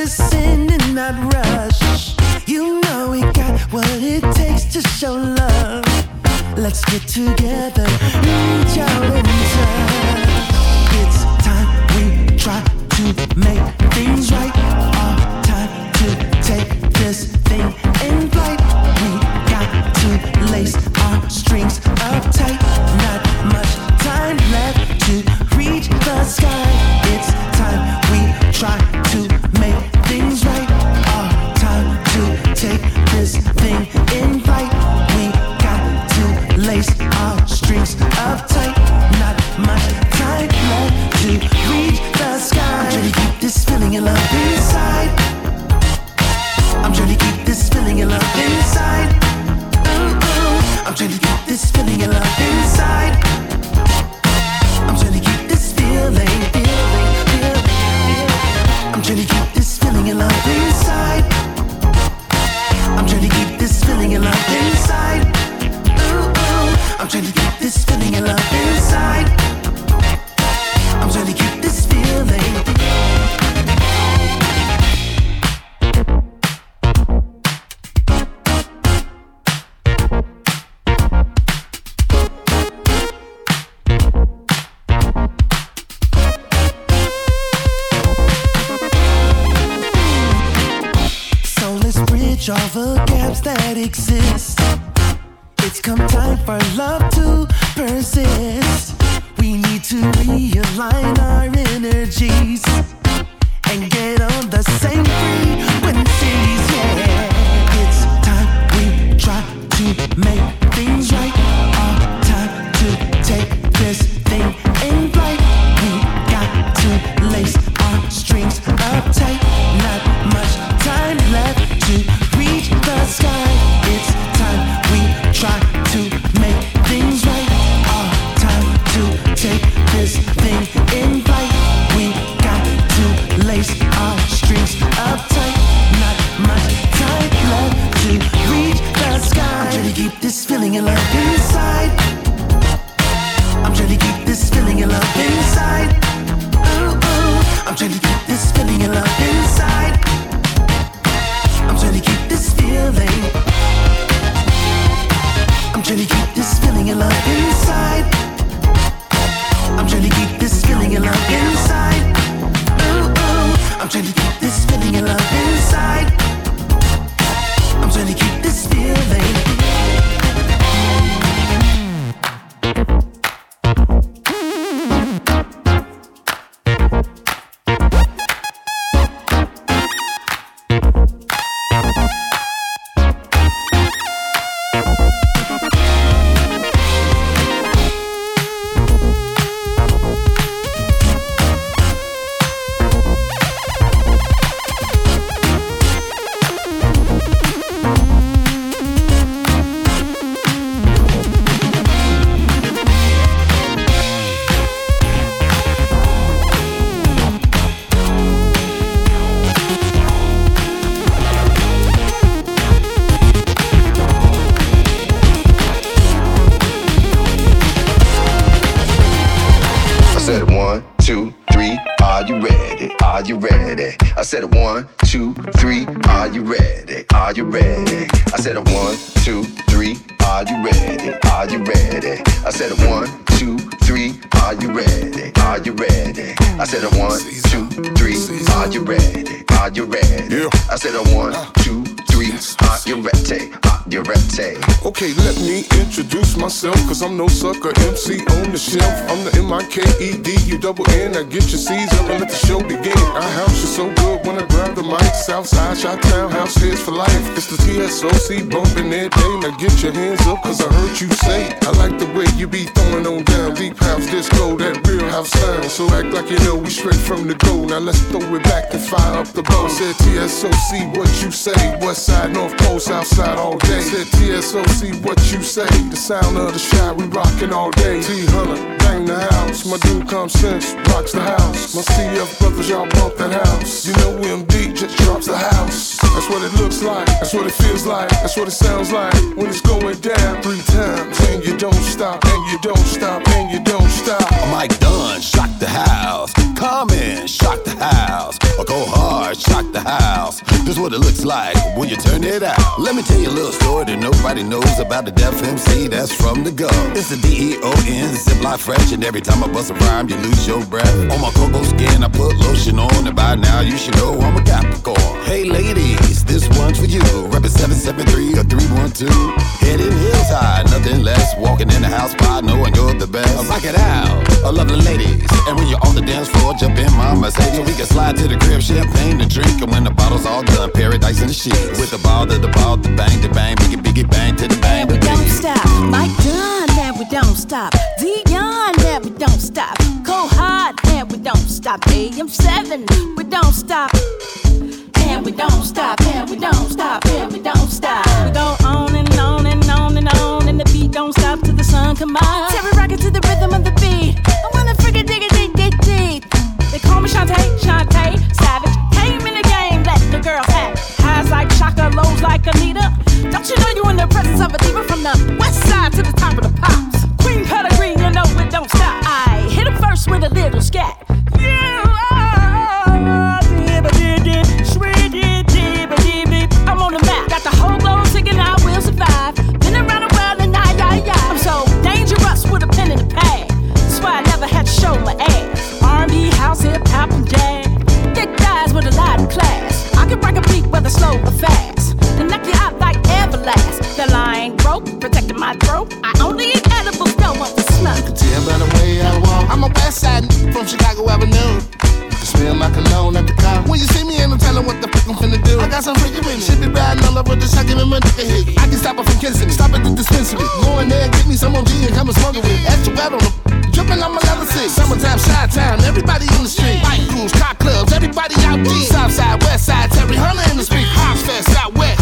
listen and not rush. You know we got what it takes to show love. Let's get together, reach out and touch. It's time we try to make things right. Our time to take this thing SOC bumping that day, Now get your hands up, cause I heard you say. I like the way you be throwing on down. Deep house disco, that real house sound. So act like you know we straight from the go. Now let's throw it back and fire up the boat. Said TSOC, what you say? West side, North Pole, South side all day. Said TSOC, what you say? The sound of the shot, we rockin' all day. T Hunter, bang the house. My dude Common Sense, rocks the house. My CF brothers, y'all bump that house. You know MD just drops the house. That's what it looks like, that's what it feels like, that's what it sounds like when it's going down three times. And you don't stop, and you don't stop, and you don't stop. Mike Dunn, shock the house. Common, shock the house. Or go hard, shock the house. This is what it looks like when you turn it out. Let me tell you a little story that nobody knows about the deaf MC that's from the go. It's the D-E-O-N, zip like fresh, and every time I bust a rhyme, you lose your breath. On my cocoa skin, I put lotion on, and by now you should know I'm a Capricorn. Hey ladies, this one's for you. Reppin' 773 or 312. Heading hills high, nothing less. Walking in the house by knowing you're the best. Rock it out, I love the ladies. And when you're on the dance floor, jump in my Mercedes. So we can slide to the crib, champagne to drink. And when the bottle's all done, paradise in the sheets. With the ball to the ball, the bang, the bang, biggie, biggie, bang to the bang. And we don't stop. Mike Dunn, and we don't stop. Deon, and we don't stop. Go hard, and we don't stop. AM7, we don't stop. And we don't stop, and we don't stop, and we don't stop. We go on and on and on and on, and the beat don't stop till the sun come out. Terry rockin' to the rhythm of the beat. I wanna freaking dig it, dig, dig, dig. They call me Chantay, Chantay, Savage. Lows like Anita. Don't you know you're in the presence of a diva from the west side to the top of the pops? Queen pedigree, you know it don't stop. I hit him first with a little scat. Yeah, ah, dibba dib dib, shwee dib dibba dib dib. I'm on the map, got the whole globe singing I will survive. Been around the world and I, I, I. I'm so dangerous with a pen in the pad. That's why I never had to show my ass. R&B, house, hip hop, and jazz. Thick guys with a lot of class. I can rock a beat whether slow or fast. Knock you out like Everlast. The line broke, protecting my throat. I only eat edibles, don't want to smoke. Tell by the way I walk. I'm a west side from Chicago Avenue. You can smell my cologne at the car. When you see me, ain't no telling what the fuck I'm finna do. I got some freaky with me. Shit be riding all over the shot, give my dick a hit. I can stop her from kissing. Stop at the dispensary. Go in there, get me some OG and come and smoke it with. Extra wet on the dripping on my leather seat. Summertime, Chi-town, everybody in the street. Bike crews, car clubs, everybody out deep. South side, west side, Terry Hunter in the street. Hops fest, out west,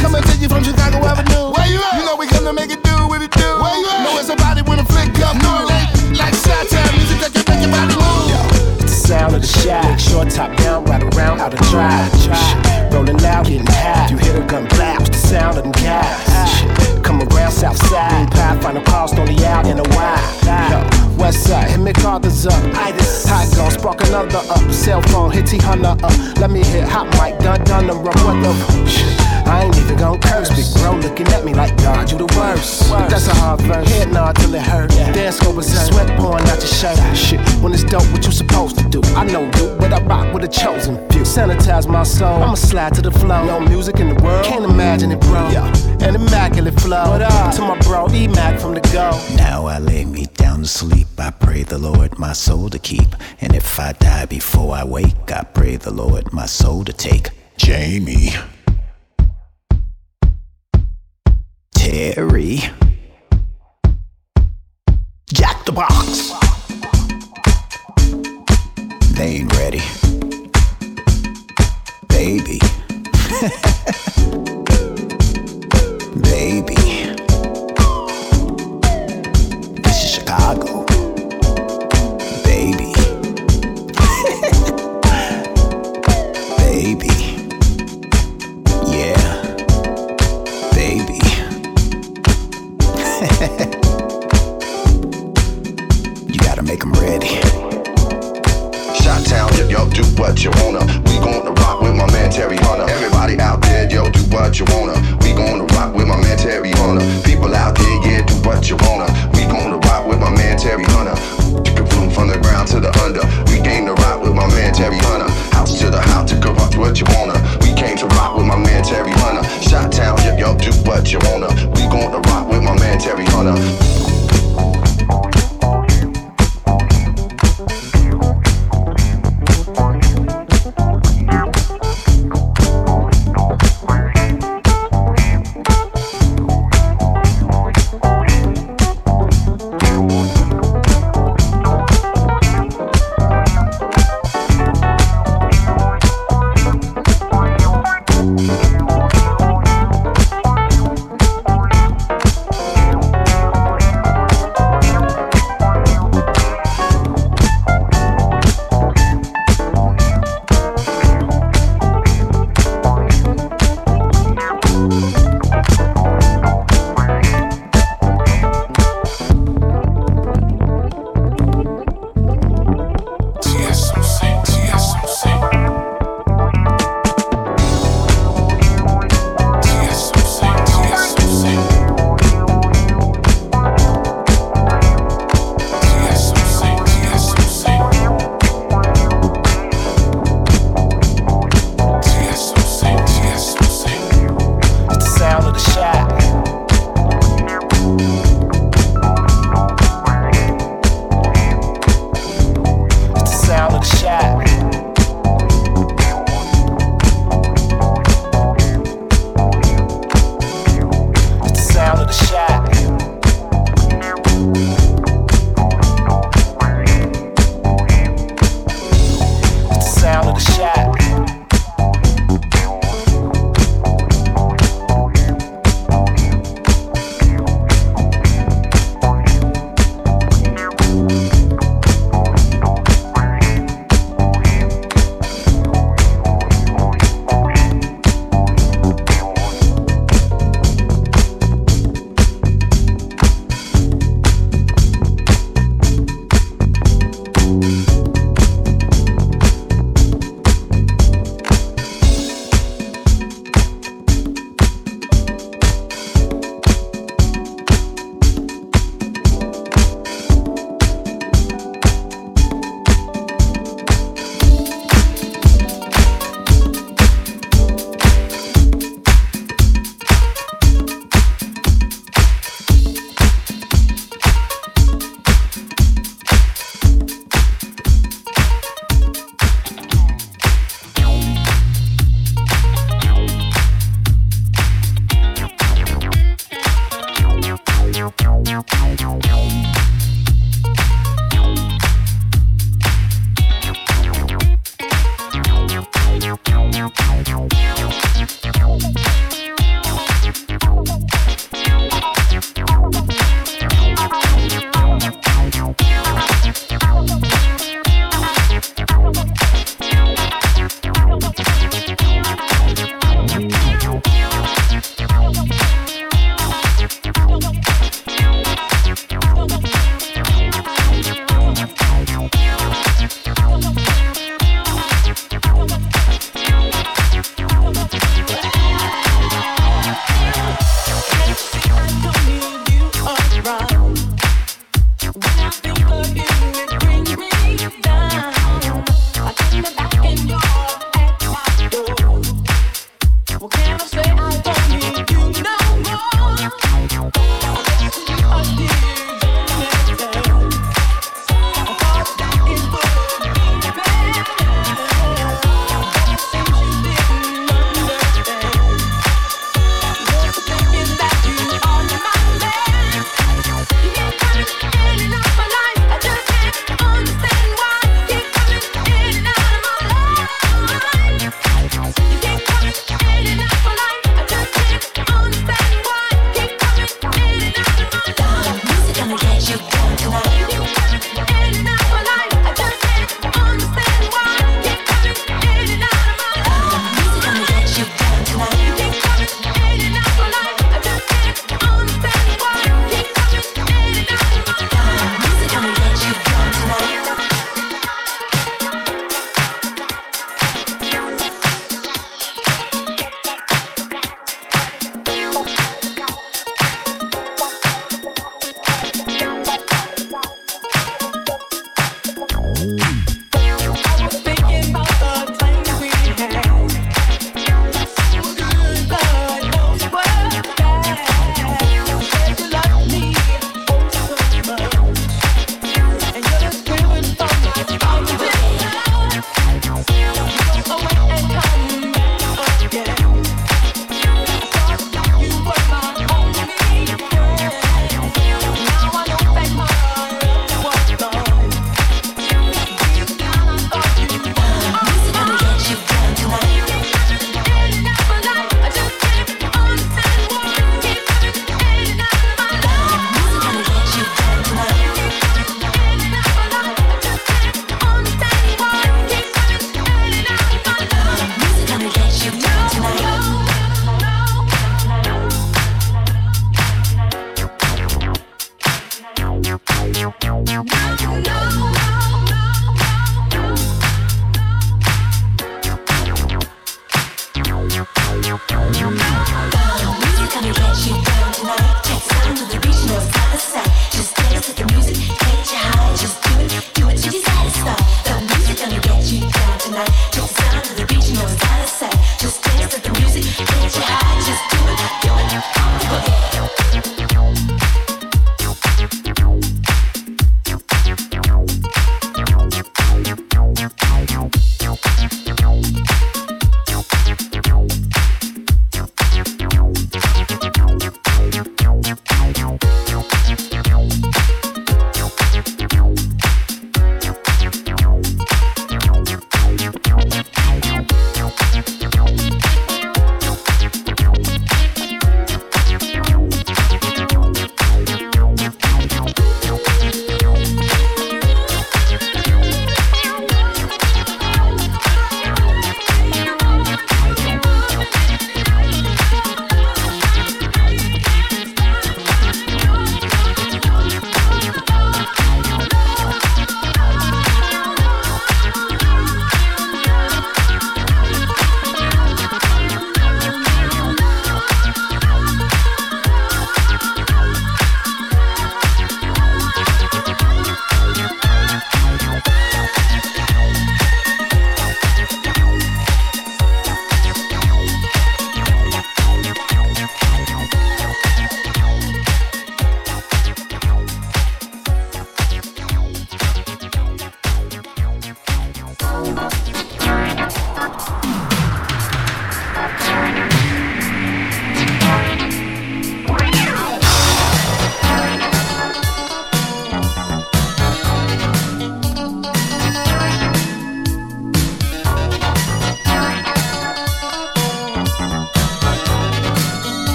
Coming to take you from Chicago Avenue. Where you at? You know we gonna make it do what it do. Where you at? Know it's a body when the flick up. No, it like town music that can make your body move. It's the sound of the shot. Short top down, right around, out of drive. Rolling loud, getting high. You hear the gun blast, the sound of them guys. Ah. Come around south side. Pie, final cost only out in a while. Ah. Yo, west side, hit me Carter's up. Itis, hot gun, spark another up. Cell phone, hit T Hunter up. Let me hit hot mic, done, done, the rub. What the? Shit. I ain't even gon' curse. Big bro looking at me like, God, you the worst. But that's a hard verse. Head nod till it hurt. Dance go berserk. Sweat pouring out your shirt. Shit, when it's dope, what you supposed to do? I know you, but I rock with a chosen few. Sanitize my soul. I'ma slide to the flow. No music in the world. Can't imagine it, bro. Yeah. An immaculate flow. What up? To my bro, E Mac from the go. Now I lay me down to sleep. I pray the Lord my soul to keep. And if I die before I wake, I pray the Lord my soul to take. Jamie. Terry. Jack the Box. They ain't ready. Baby. You're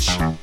there's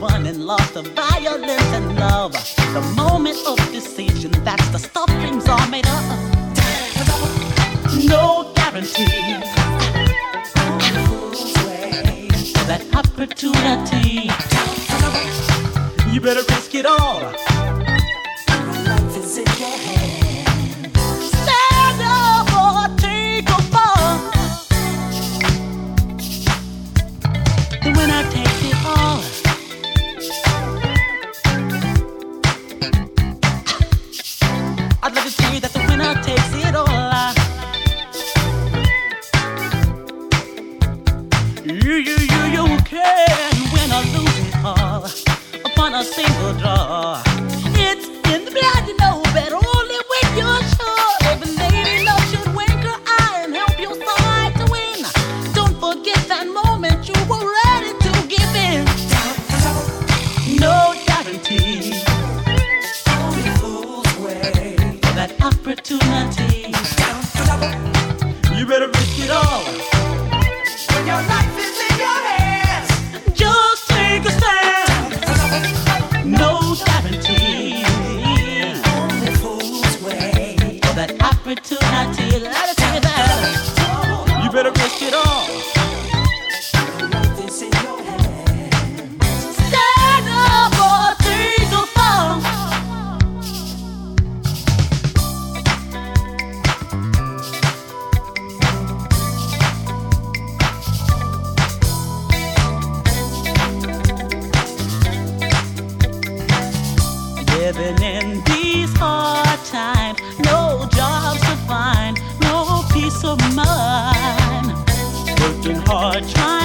won and lost, of violence and love. The moment of decision, that's the stuff dreams are made of. No guarantees. that opportunity. You better risk it all. of mine. Working hard, trying.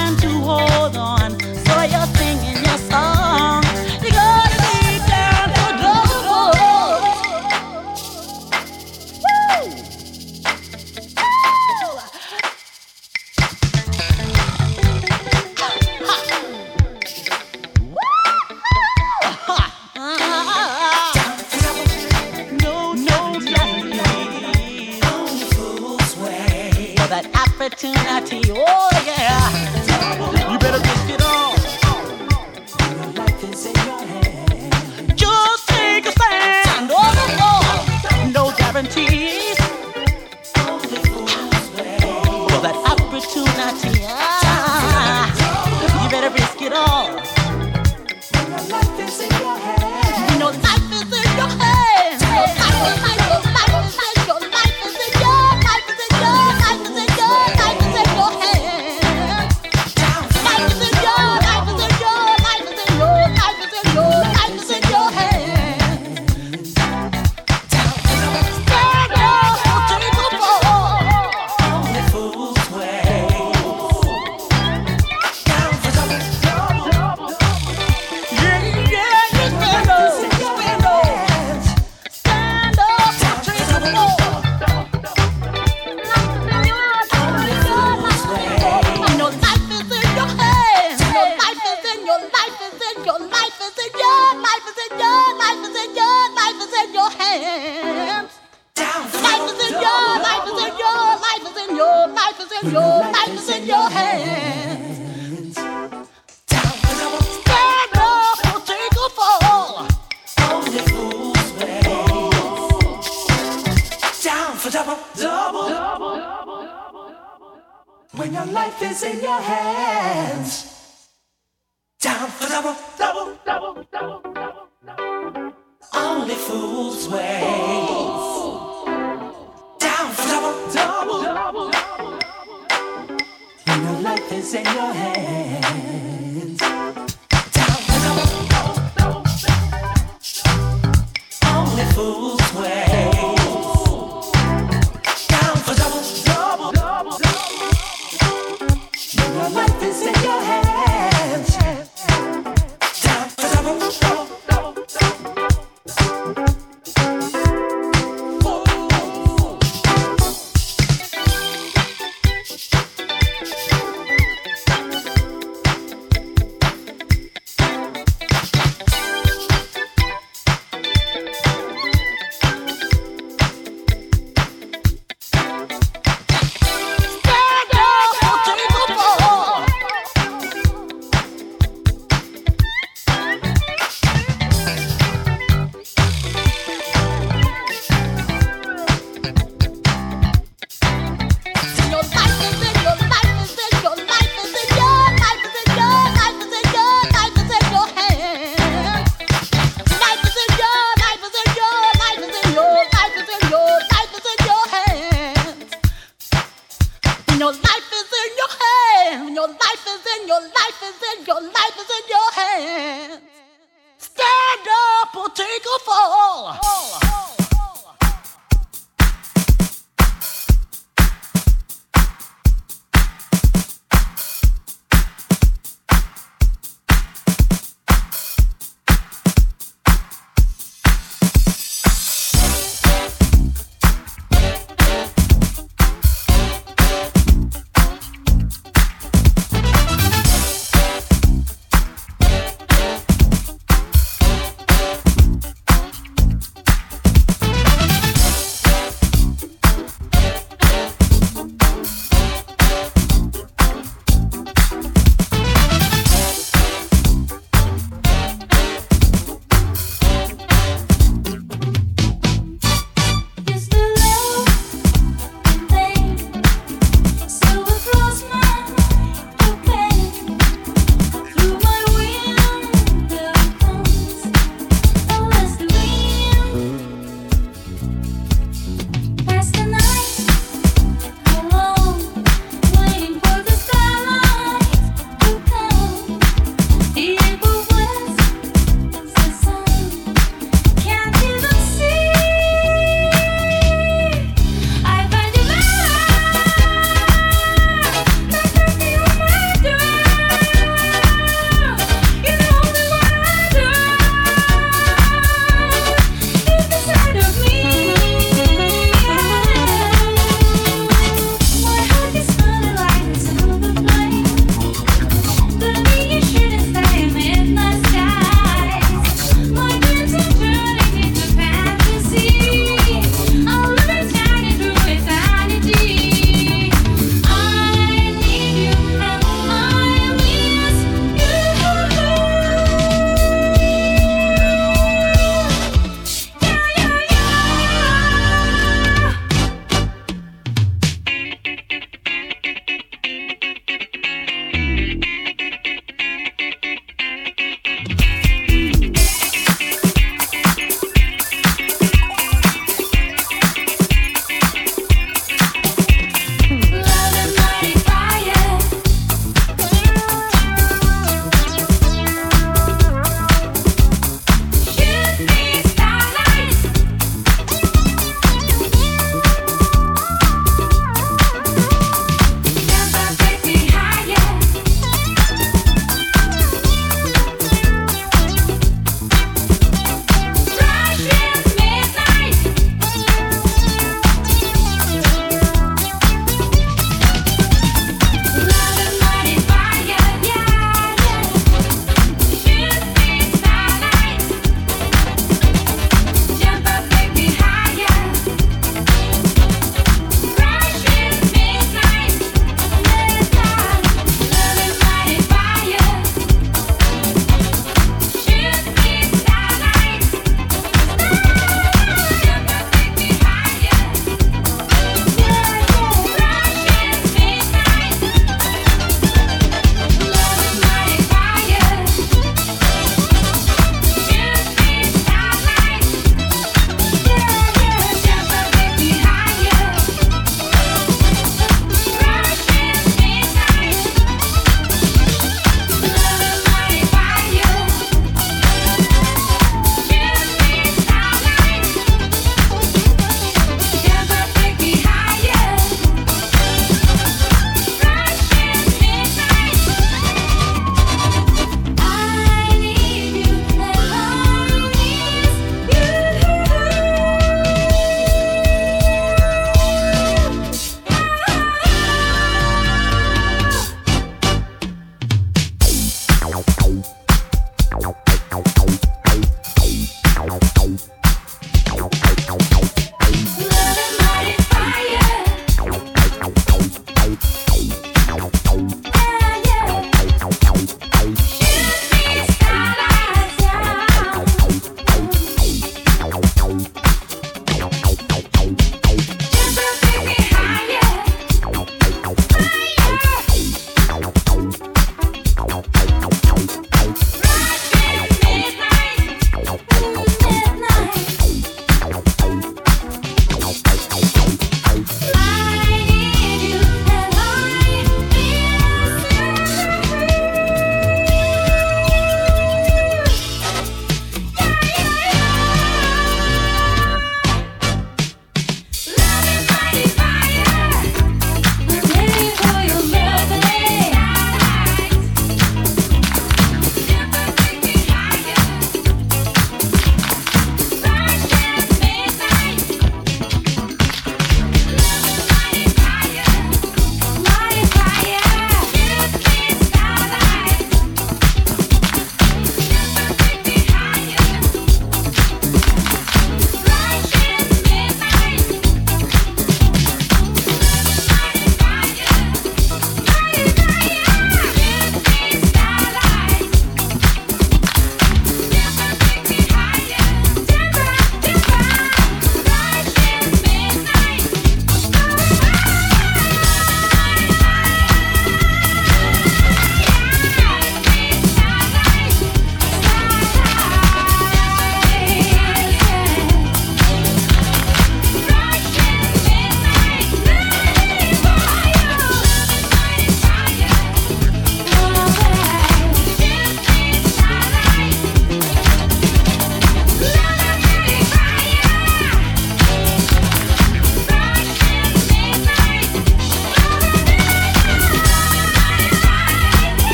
It's is in your hands.